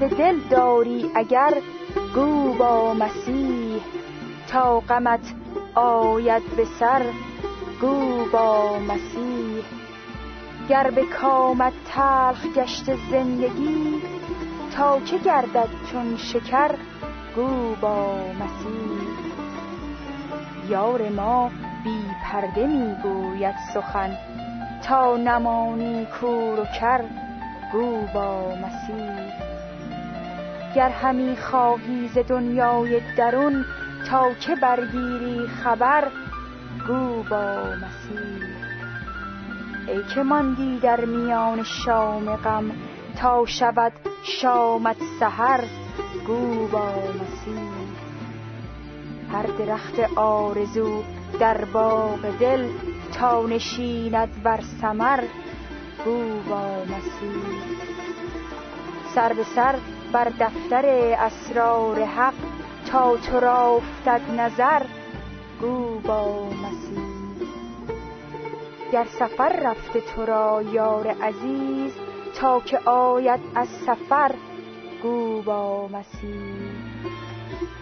درد دل داری اگر گو با مسیح تا غمت آید به سر. گو با مسیح گر به کامت تلخ گشت زندگی تا چه گردد چون شکر؟ گو با مسیح. یار ما بی پرده می گوید سخن تا نمانی کور و کر. گو با مسیح. گر همی خواهی ز دنیای درون تا که برگیری خبر گو با مسیح ای که ماندی در میان شام غم تا شود شامت سحر گو با مسیح هر درخت آرزو در باغ دل تا نشیند بر سمر گو با مسیح سر به سر بر دفتر اسرار حق تا تو را افتد نظر گو با مسیح. گر سفر رفته تو را یار عزیز تا که آید از سفر گو با مسیح.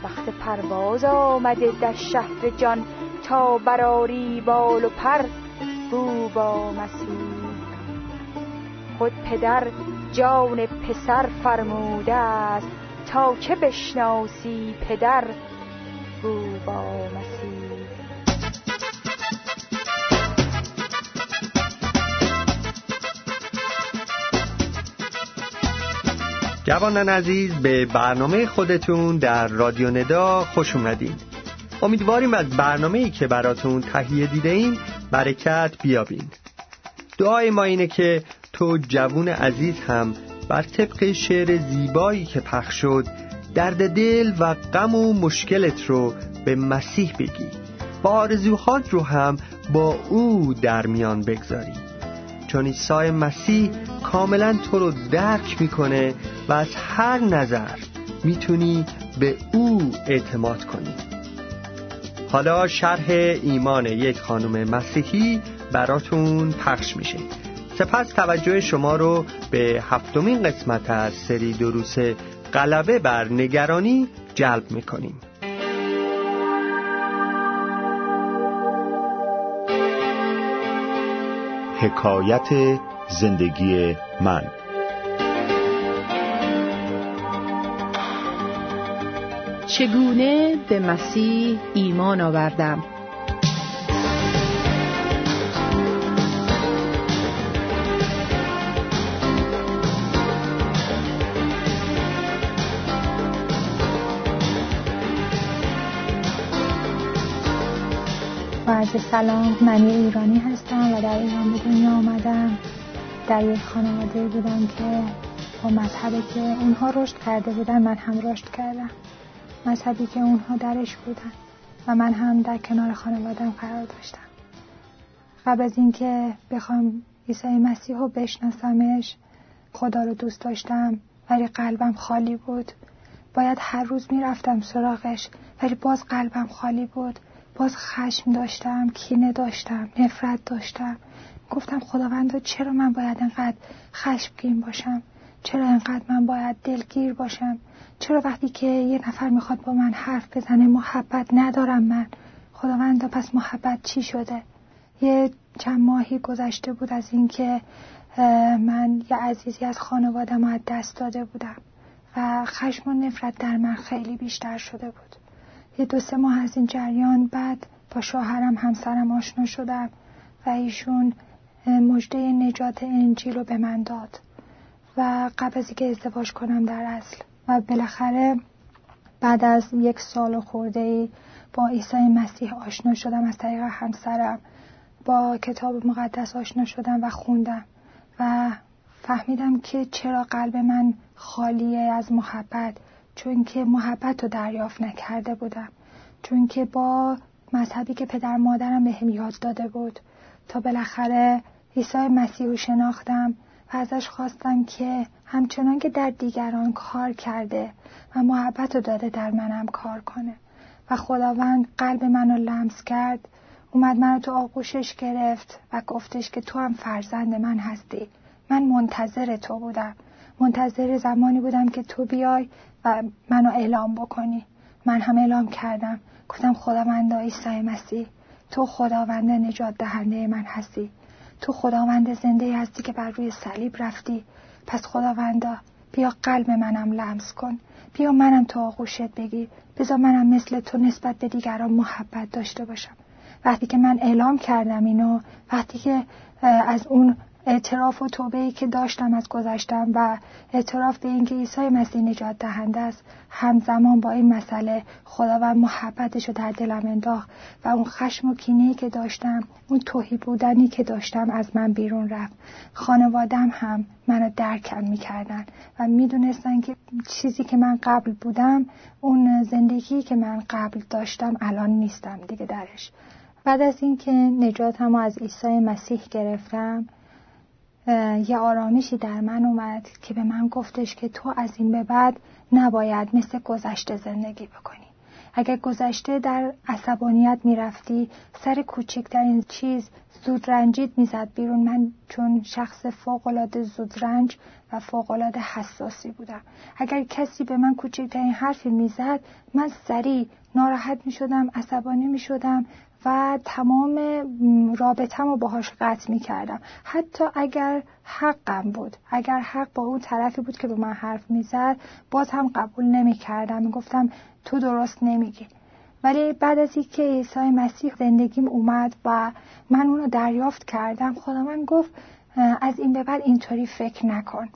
وقت پرواز آمده در شهر جان تا براری بال و پر گو با مسیح. خود پدر جان پسر فرموده است تا که بشناسی پدر گو با مسیح جوانان عزیز به برنامه خودتون در رادیو ندا خوش اومدین. امیدواریم از برنامه ای که براتون تهیه دیده این برکت بیابین. دعای ما اینه که تو جوون عزیز هم بر طبق شعر زیبایی که پخش شد درد دل و غم و مشکلت رو به مسیح بگی. و آرزوهات رو هم با او در میان بگذاری. چون عیسی مسیح کاملا تو رو درک می‌کنه و از هر نظر می‌تونی به او اعتماد کنی. حالا شرح ایمان یک خانم مسیحی براتون پخش میشه. سپس توجه شما رو به هفتمین قسمت از سری دروس غلبه بر نگرانی جلب می‌کنیم. حکایت زندگی من. چگونه به مسیح ایمان آوردم؟ عرض سلام من ایرانی هستم و در ایران به دنیا آمدم. در یک خانواده بودم که با مذهبی که اونها رشد کرده بودن من هم رشد کردم. مذهبی که اونها درش بودن و من هم در کنار خانوادم قرار داشتم. قبل از اینکه بخوام عیسی مسیح رو بشناسمش خدا رو دوست داشتم ولی قلبم خالی بود. باید هر روز می‌رفتم سراغش ولی باز قلبم خالی بود. باز خشم داشتم کینه داشتم نفرت داشتم. گفتم خداوند چرا من باید انقدر خشمگین باشم؟ چرا انقدر من باید دلگیر باشم؟ چرا وقتی که یه نفر می‌خواد با من حرف بزنه محبت ندارم من؟ خداوند پس محبت چی شده؟ یه چند ماهی گذشته بود از اینکه من یه عزیزی از خانوادم از دست داده بودم و خشم و نفرت در من خیلی بیشتر شده بود. یه دو سه ماه از این جریان بعد با شوهرم همسرم آشنا شدم و ایشون مجده نجات انجیل رو به من داد و قبل از اینکه ازدواج کنم در اصل. و بالاخره بعد از یک سال خورده ای با عیسی مسیح آشنا شدم از طریق همسرم. با کتاب مقدس آشنا شدم و خوندم و فهمیدم که چرا قلب من خالیه از محبت. چون که محبت رو دریافت نکرده بودم. چون که با مذهبی که پدر مادرم بهم یاد داده بود. تا بالاخره عیسی مسیح رو شناختم و ازش خواستم که همچنان که در دیگران کار کرده و محبت رو داده در منم کار کنه. و خداوند قلب منو لمس کرد. اومد منو تو آغوشش گرفت و گفتش که تو هم فرزند من هستی. من منتظر تو بودم. منتظر زمانی بودم که تو بیای و منو اعلام بکنی. من هم اعلام کردم. گفتم خداوند عیسی مسیح تو خداوند نجات دهنده من هستی. تو خداوند زنده هستی که بر روی صلیب رفتی. پس خداوندا بیا قلب منم لمس کن. بیا منم تو آغوشت بگیر بذار منم مثل تو نسبت به دیگران محبت داشته باشم. وقتی که من اعلام کردم اینو وقتی که از اون اعتراف و توبه که داشتم از گذشتم و اعتراف به اینکه عیسی مسیح نجات دهنده است همزمان با این مسئله خداوند محبتش رو در دلم انداخت و اون خشم و کینه که داشتم اون توهی بودنی که داشتم از من بیرون رفت. خانوادم هم منو درکم می‌کردن و می‌دونستن که چیزی که من قبل بودم اون زندگی که من قبل داشتم الان نیستم دیگه درش. بعد از اینکه نجاتم از عیسی مسیح گرفتم یه آرامشی در من اومد که به من گفتش که تو از این به بعد نباید مثل گذشته زندگی بکنی. اگر گذشته در عصبانیت می‌رفتی سر کوچکترین چیز زود رنجید می‌زد بیرون. من چون شخص فوقالعاده زود رنج و فوقالعاده حساسی بودم. اگر کسی به من کوچکترین حرفی می‌زد من سریع ناراحت می‌شدم عصبانی می‌شدم و تمام رابطم رو باهاش قطع می کردم حتی اگر حقم بود اگر حق با اون طرفی بود که به من حرف می‌زد باز هم قبول نمی کردم می گفتم تو درست نمیگی. ولی بعد از اینکه عیسی مسیح زندگیم اومد و من اونو دریافت کردم خدا من گفت از این به بعد اینطوری فکر نکن.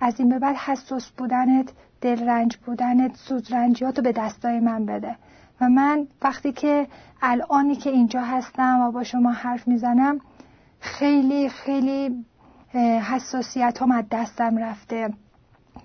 از این به بعد حساس بودنت دلرنج بودنت سودرنجیات رو به دستای من بده. و من وقتی که الانی که اینجا هستم و با شما حرف می‌زنم خیلی خیلی حساسیت هم از دستم رفته.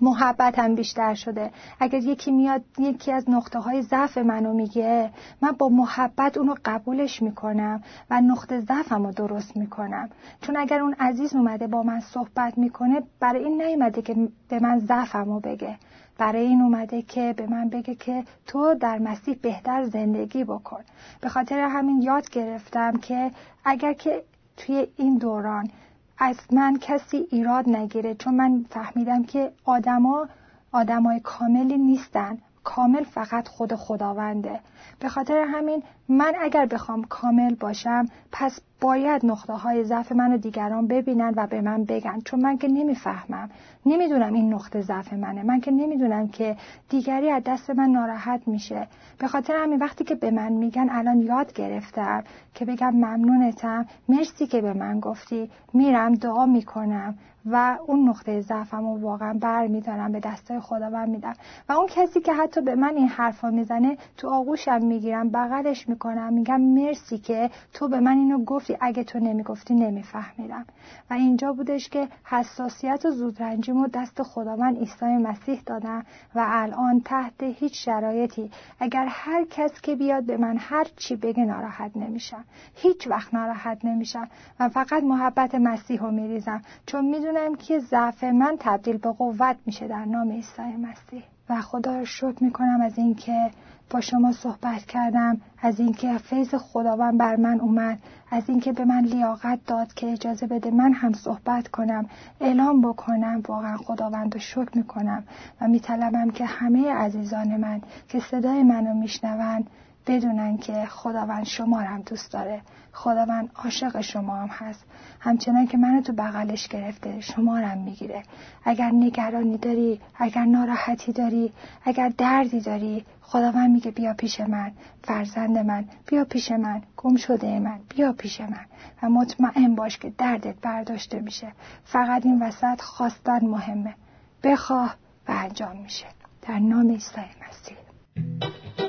محبتم بیشتر شده. اگر یکی میاد یکی از نقطه های ضعف منو میگه من با محبت اونو قبولش می‌کنم و نقطه ضعفم رو درست می‌کنم. چون اگر اون عزیز اومده با من صحبت می‌کنه برای این نیومده که به من ضعفم رو بگه. برای این اومده که به من بگه که تو در مسیح بهتر زندگی بکن. به خاطر همین یاد گرفتم که اگر که توی این دوران از من کسی ایراد نگیره چون من فهمیدم که آدما آدمای کاملی نیستن. کامل فقط خود خداونده. به خاطر همین من اگر بخوام کامل باشم پس باید نقطه های ضعف منو دیگران ببینن و به من بگن. چون من که نمی‌فهمم. نمی‌دونم این نقطه ضعف منه. من که نمی‌دونم که دیگری از دست من ناراحت میشه. به خاطر همین وقتی که به من میگن الان یاد گرفتم که بگم ممنونتم. مرسی که به من گفتی. میرم دعا می‌کنم و اون نقطه ضعفم رو واقعا بر میدارم به دستای خداوند میدم. و اون کسی که حتی به من این حرفا می‌زنه تو آغوشم می‌گیرم بغلش می‌کنم. میگم مرسی که تو به من اینو گفتی. اگه تو نمی‌گفتی نمیفهمیدم. و اینجا بودش که حساسیت و زودرنجیمو دست خداوند عیسی مسیح دادم و الان تحت هیچ شرایطی اگر هر کس که بیاد به من هر چی بگه ناراحت نمیشم. هیچ وقت ناراحت نمیشم. و فقط محبت مسیح رو میریزم. چون می‌دونم که ضعف من تبدیل به قوت میشه در نام عیسی مسیح. و خدا رو شکر می‌کنم از اینکه با شما صحبت کردم از اینکه فیض خداوند بر من اومد از اینکه به من لیاقت داد که اجازه بده من هم صحبت کنم اعلام بکنم. واقعا خداوند رو شکر می‌کنم و میطلبم که همه عزیزان من که صدای منو میشنوند بدونن که خداوند شما هم دوست داره. خداوند عاشق شما هم هست. همچنان که منو تو بغلش گرفته شما هم می‌گیره. اگر نگرانی داری اگر ناراحتی داری اگر دردی داری خداوند میگه بیا پیش من. فرزند من بیا پیش من. گم شده من بیا پیش من. و مطمئن باش که دردت برداشته میشه. فقط این وسط خواستن مهمه. بخواه و انجام میشه. در نام عیسی مسیح.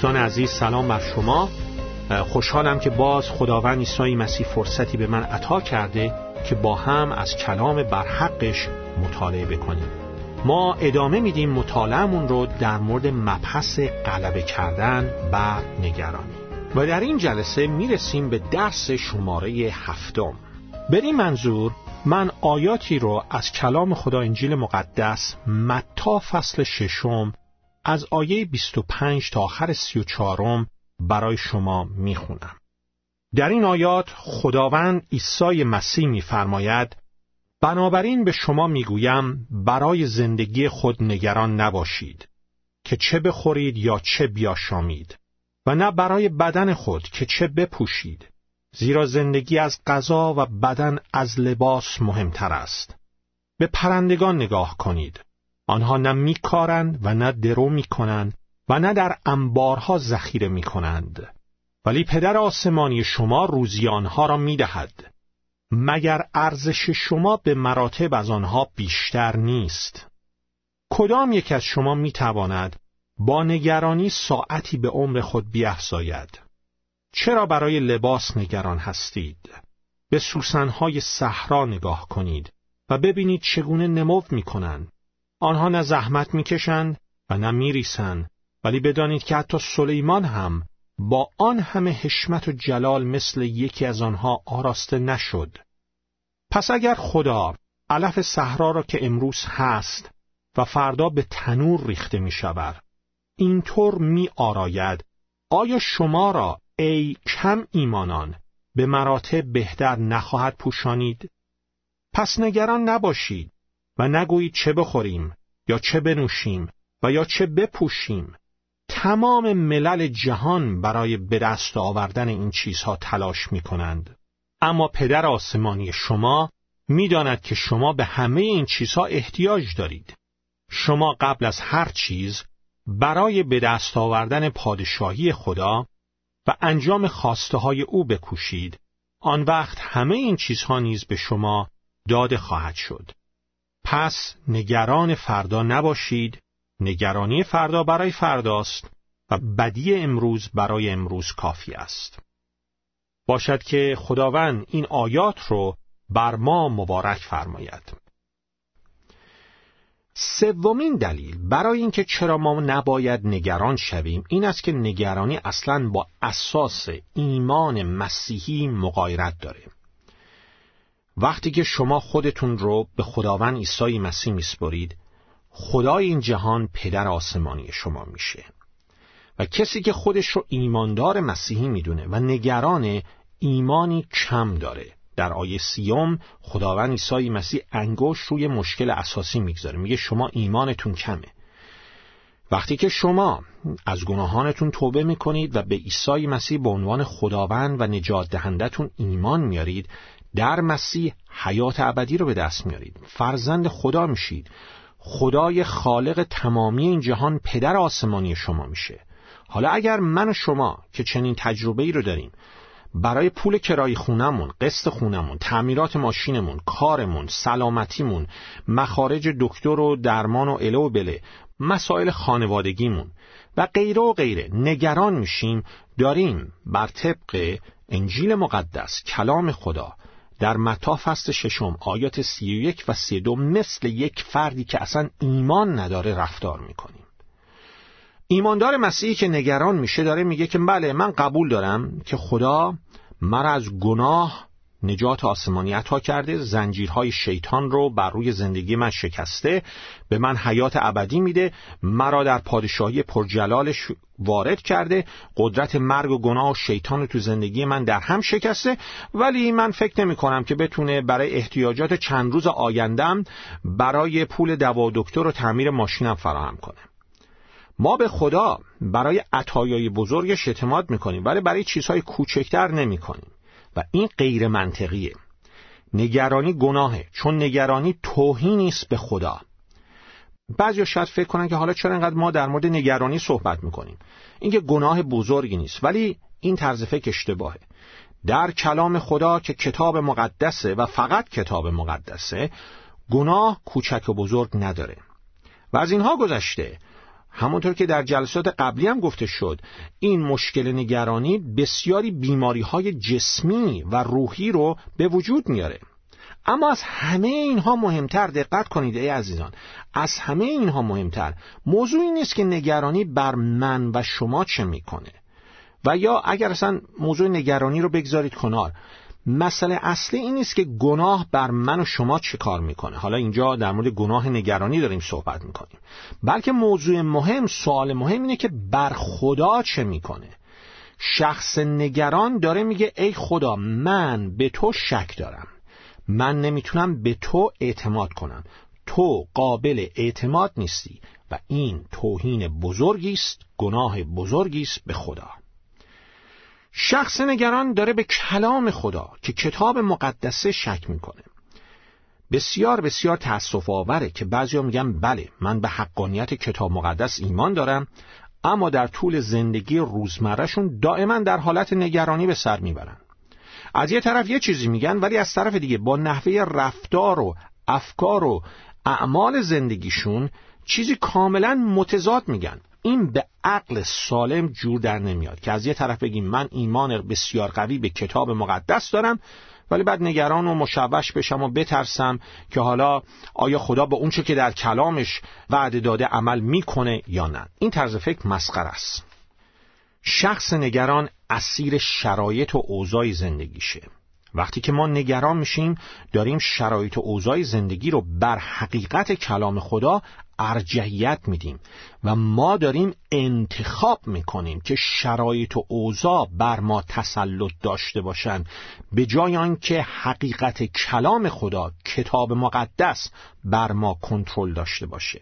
دوستان عزیز سلام بر شما. خوشحالم که باز خداوند عیسی مسیح فرصتی به من عطا کرده که با هم از کلام برحقش مطالعه بکنیم. ما ادامه میدیم مطالعهمون رو در مورد مبحث غلبه کردن بر نگرانی. و در این جلسه می‌رسیم به درس شماره هفتم. به این منظور من آیاتی رو از کلام خدا انجیل مقدس متا فصل ششم از آیه 25 تا آخر 34 برای شما می‌خونم. در این آیات خداوند عیسی مسیح میفرماید بنابراین به شما می‌گویم برای زندگی خود نگران نباشید که چه بخورید یا چه بیاشامید و نه برای بدن خود که چه بپوشید زیرا زندگی از غذا و بدن از لباس مهمتر است به پرندگان نگاه کنید آنها نه میکارند و نه درو می‌کنند و نه در انبارها ذخیره می‌کنند. ولی پدر آسمانی شما روزی آنها را می‌دهد. مگر ارزش شما به مراتب از آنها بیشتر نیست؟ کدام یک از شما می‌تواند با نگرانی ساعتی به عمر خود بیافزاید چرا برای لباس نگران هستید؟ به سوسنهای صحرا نگاه کنید و ببینید چگونه نمو می‌کنند. آنها نه زحمت می‌کشند و نه میریسند ولی بدانید که حتی سلیمان هم با آن همه حشمت و جلال مثل یکی از آنها آراسته نشد. پس اگر خدا علف صحرا را که امروز هست و فردا به تنور ریخته می شود اینطور می آراید آیا شما را ای کم ایمانان به مراتب بهتر نخواهد پوشانید؟ پس نگران نباشید. و نگویید چه بخوریم یا چه بنوشیم و یا چه بپوشیم تمام ملل جهان برای به دست آوردن این چیزها تلاش می کنند. اما پدر آسمانی شما می‌داند که شما به همه این چیزها احتیاج دارید. شما قبل از هر چیز برای به دست آوردن پادشاهی خدا و انجام خواسته های او بکوشید آن وقت همه این چیزها نیز به شما داده خواهد شد. پس نگران فردا نباشید. نگرانی فردا برای فرداست و بدی امروز برای امروز کافی است. باشد که خداوند این آیات رو بر ما مبارک فرماید. سومین دلیل برای اینکه چرا ما نباید نگران شویم این است که نگرانی اصلا با اساس ایمان مسیحی مقایرت داره. وقتی که شما خودتون رو به خداوند عیسی مسیح میسپرید خدای این جهان پدر آسمانی شما میشه. و کسی که خودش رو ایماندار مسیحی می‌دونه و نگران ایمانی کم داره. در آیه سیوم خداوند عیسی مسیح انگوش روی مشکل اساسی می‌گذاره. میگه شما ایمانتون کمه. وقتی که شما از گناهانتون توبه می‌کنید و به عیسی مسیح به عنوان خداوند و نجات دهندتون ایمان میارید در مسیح حیات ابدی رو به دست میارید. فرزند خدا میشید. خدای خالق تمامی این جهان پدر آسمانی شما میشه. حالا اگر من و شما که چنین تجربه ای رو داریم برای پول کرای خونمون، قسط خونمون، تعمیرات ماشینمون، کارمون، سلامتیمون، مخارج دکتر و درمان و اله و بله، مسائل خانوادگیمون و غیره و غیره نگران میشیم داریم بر طبق انجیل مقدس کلام خدا در متا فصل ششم آیات سی و یک و سی دو مثل یک فردی که اصلا ایمان نداره رفتار می‌کنیم. ایماندار مسیحی که نگران میشه داره میگه که بله من قبول دارم که خدا مرا از گناه نجات آسمانی عطا کرده زنجیرهای شیطان رو بر روی زندگی من شکسته به من حیات ابدی میده مرا در پادشاهی پرجلالش وارد کرده قدرت مرگ و گناه و شیطان تو زندگی من در هم شکسته ولی من فکر نمی کنم که بتونه برای احتیاجات چند روز آیندم برای پول دوا دکتر و تعمیر ماشینم فراهم کنه. ما به خدا برای عطایای بزرگش اعتماد می‌کنیم ولی برای چیزهای کوچکتر نمی‌کنیم. و این غیر منطقیه نگرانی گناهه چون نگرانی توهینی است به خدا. بعضی شاید فکر کنن که حالا چرا انقدر ما در مورد نگرانی صحبت می‌کنیم؟ اینکه گناه بزرگی نیست ولی این طرز فکر اشتباهه. در کلام خدا که کتاب مقدسه و فقط کتاب مقدسه گناه کوچک و بزرگ نداره. و از اینها گذشته. همونطور که در جلسات قبلی هم گفته شد این مشکل نگرانی بسیاری بیماری های جسمی و روحی رو به وجود میاره. اما از همه اینها مهمتر دقت کنید ای عزیزان. از همه اینها مهمتر. موضوعی نیست که نگرانی بر من و شما چه می‌کنه. و یا اگر اصلا موضوع نگرانی رو بگذارید کنار. مسئله اصلی این نیست که گناه بر من و شما چه کار می‌کنه. حالا اینجا در مورد گناه نگرانی داریم صحبت می‌کنیم. بلکه موضوع مهم سوال مهم اینه که بر خدا چه می‌کنه. شخص نگران داره میگه ای خدا من به تو شک دارم. من نمی‌تونم به تو اعتماد کنم. تو قابل اعتماد نیستی و این توهین بزرگی است گناه بزرگی است به خدا. شخص نگران داره به کلام خدا که کتاب مقدسه شک می‌کنه. بسیار بسیار تأسف آوره که بعضیا میگن بله من به حقانیت کتاب مقدس ایمان دارم اما در طول زندگی روزمرهشون دائما در حالت نگرانی به سر می‌برن. از یه طرف یه چیزی میگن ولی از طرف دیگه با نحوه رفتار و افکار و اعمال زندگیشون چیزی کاملا متضاد میگن. این به عقل سالم جور در نمیاد که از یه طرف بگیم من ایمان بسیار قوی به کتاب مقدس دارم ولی بعد نگران و مشوش بشم و بترسم که حالا آیا خدا به اونچه که در کلامش وعده داده عمل می‌کنه یا نه. این طرز فکر مسخر است. شخص نگران اسیر شرایط و اوضاع زندگیشه. وقتی که ما نگران میشیم داریم شرایط و اوضاع زندگی رو بر حقیقت کلام خدا ارجحیت میدیم و ما داریم انتخاب می‌کنیم که شرایط و اوضاع بر ما تسلط داشته باشند به جای آنکه حقیقت کلام خدا کتاب مقدس بر ما کنترل داشته باشه.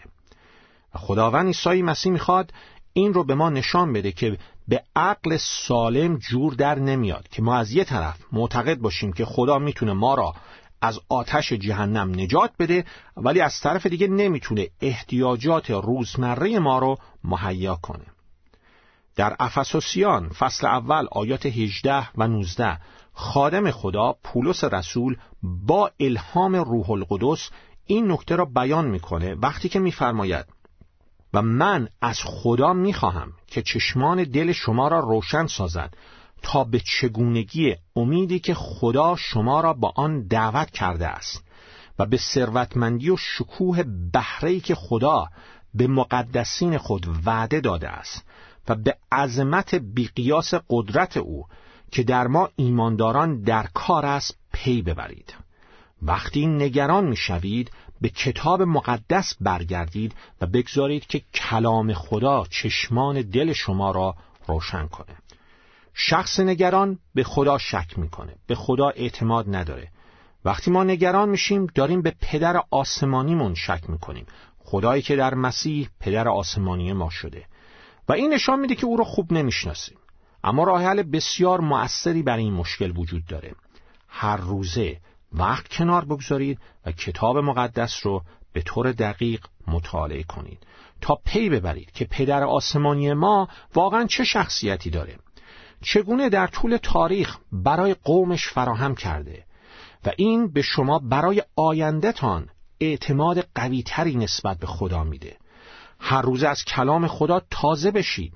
خداوند عیسی مسیح می‌خواد این رو به ما نشان بده که به عقل سالم جور در نمیاد که ما از یه طرف معتقد باشیم که خدا می‌تونه ما را از آتش جهنم نجات بده ولی از طرف دیگه نمی‌تونه احتیاجات روزمره ما رو مهیا کنه. در افسوسیان فصل اول آیات 18 و 19 خادم خدا پولس رسول با الهام روح القدس این نکته را بیان می‌کنه وقتی که میفرماید و من از خدا می‌خواهم که چشمان دل شما را روشن سازد تا به چگونگی امیدی که خدا شما را با آن دعوت کرده است و به ثروتمندی و شکوه بهره‌ای که خدا به مقدسین خود وعده داده است و به عظمت بیقیاس قدرت او که در ما ایمانداران در کار است پی ببرید. وقتی نگران می‌شوید به کتاب مقدس برگردید و بگذارید که کلام خدا چشمان دل شما را روشن کنه. شخص نگران به خدا شک می‌کنه به خدا اعتماد نداره. وقتی ما نگران میشیم داریم به پدر آسمانیمون شک می‌کنیم. خدایی که در مسیح پدر آسمانی ما شده. و این نشان میده که او را خوب نمی‌شناسیم. اما راه حل بسیار مؤثری برای این مشکل وجود داره. هر روزه وقت کنار بگذارید و کتاب مقدس رو به طور دقیق مطالعه کنید تا پی ببرید که پدر آسمانی ما واقعا چه شخصیتی داره. چگونه در طول تاریخ برای قومش فراهم کرده و این به شما برای آیندهتان اعتماد قویتری نسبت به خدا میده. هر روز از کلام خدا تازه بشید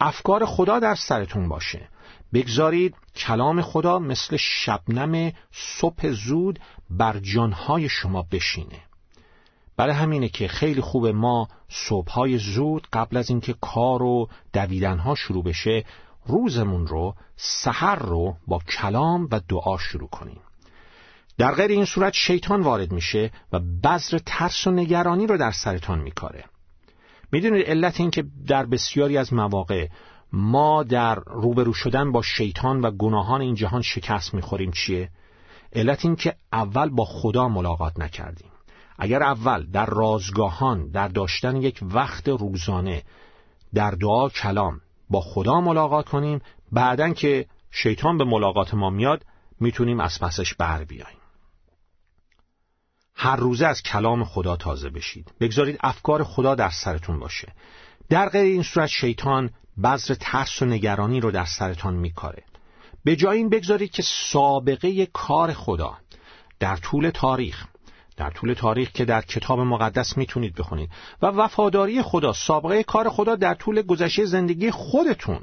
افکار خدا در سرتون باشه. بگذارید کلام خدا مثل شبنم صبح زود بر جانهای شما بشینه. برای همینه که خیلی خوب ما صبحهای زود قبل از اینکه کار و دویدنها شروع بشه روزمون رو سحر رو با کلام و دعا شروع کنیم. در غیر این صورت شیطان وارد میشه و بذر ترس و نگرانی رو در سرتان میکاره. می‌دونید علت این که در بسیاری از مواقع ما در روبرو شدن با شیطان و گناهان این جهان شکست می‌خوریم. چیه؟ علت این که اول با خدا ملاقات نکردیم. اگر اول در رازگاهان در داشتن یک وقت روزانه در دعا کلام با خدا ملاقات کنیم بعدن که شیطان به ملاقات ما میاد می‌تونیم از پسش بر بیاییم. هر روزه از کلام خدا تازه بشید. بگذارید افکار خدا در سرتون باشه. در غیر این صورت شیطان بذر ترس و نگرانی رو در سرتان میکاره. به جای این بگذارید که سابقه کار خدا در طول تاریخ در طول تاریخ که در کتاب مقدس می‌تونید بخونید و وفاداری خدا سابقه کار خدا در طول گذشته زندگی خودتون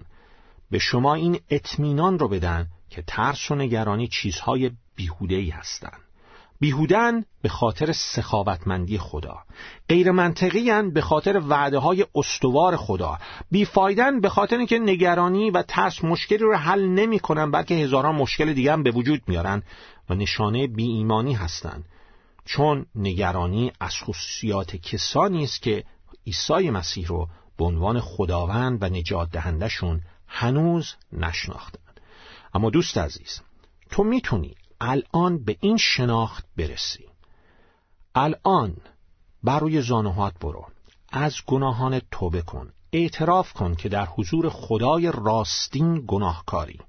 به شما این اطمینان رو بدن که ترس و نگرانی چیزهای بیهوده ای هستند. بیهودن به خاطر سخاوتمندی خدا. غیر منطقی به خاطر وعده های استوار خدا. بیفایدن به خاطر اینکه نگرانی و ترس مشکلی رو حل نمی کنن بلکه هزاران مشکل دیگه هم به وجود میارن و نشانه بی ایمانی هستند. چون نگرانی از خصوصیات کسانی است که عیسی مسیح رو به عنوان خداوند و نجات دهندشون هنوز نشناختند. اما دوست عزیز تو می‌تونی الان به این شناخت برسی الان بر روی زانوهات برو. از گناهان توبه کن. اعتراف کن که در حضور خدای راستین گناهکاری.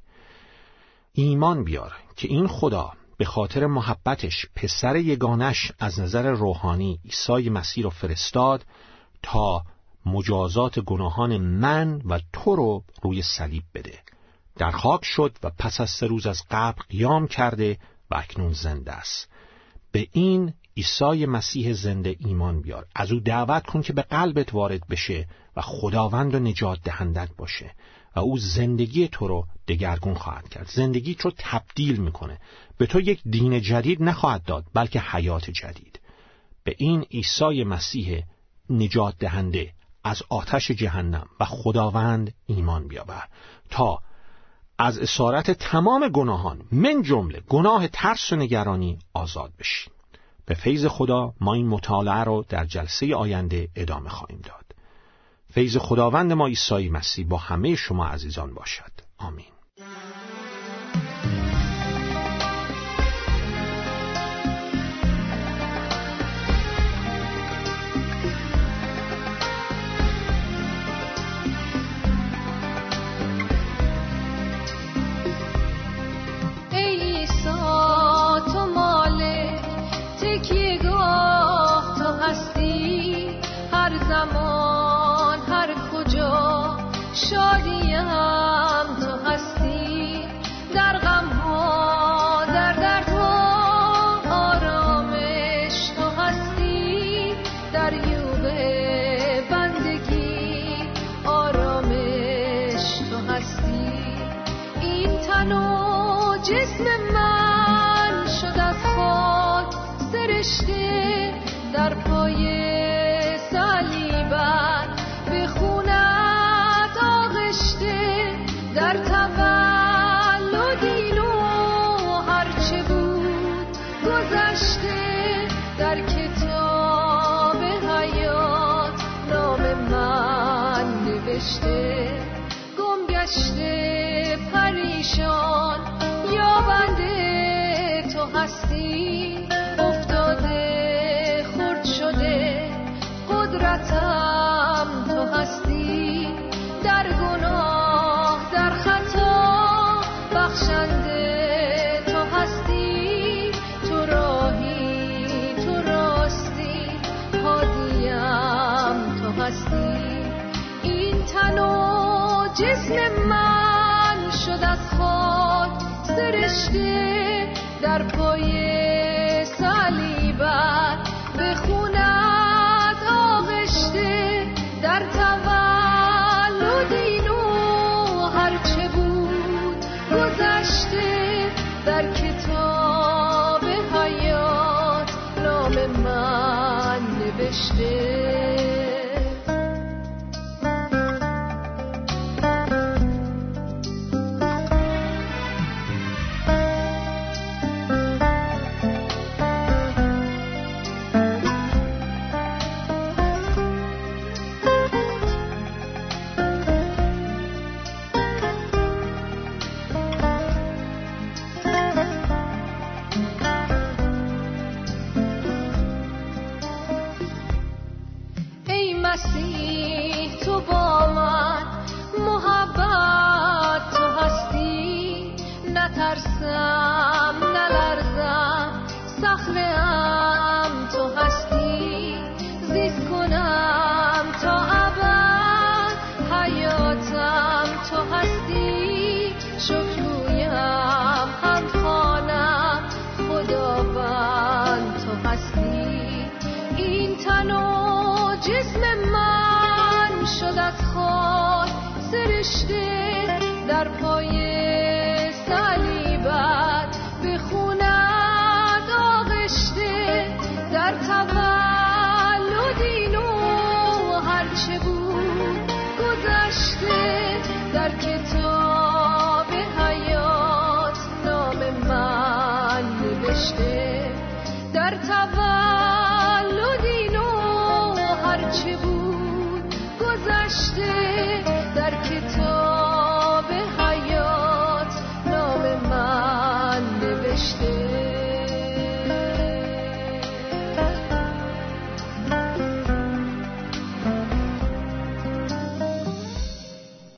ایمان بیار که این خدا به خاطر محبتش پسر یگانش از نظر روحانی عیسی مسیح را فرستاد تا مجازات گناهان من و تو رو روی صلیب بده. در خاک شد و پس از سه روز از قبر قیام کرده و اکنون زنده است. به این عیسی مسیح زنده ایمان بیار. از او دعوت کن که به قلبت وارد بشه و خداوند و نجات دهندت باشه و او زندگی تو رو دگرگون خواهد کرد. زندگی رو تبدیل می‌کنه. به تو یک دین جدید نخواهد داد بلکه حیات جدید. به این عیسی مسیح نجات دهنده از آتش جهنم و خداوند ایمان بیاور. تا از اسارت تمام گناهان من جمله گناه ترس و نگرانی آزاد بشیم به فیض خدا ما این مطالعه رو در جلسه آینده ادامه خواهیم داد. فیض خداوند ما عیسی مسیح با همه شما عزیزان باشد. آمین. هستی تن و جسم من شد از خود سرشته در پای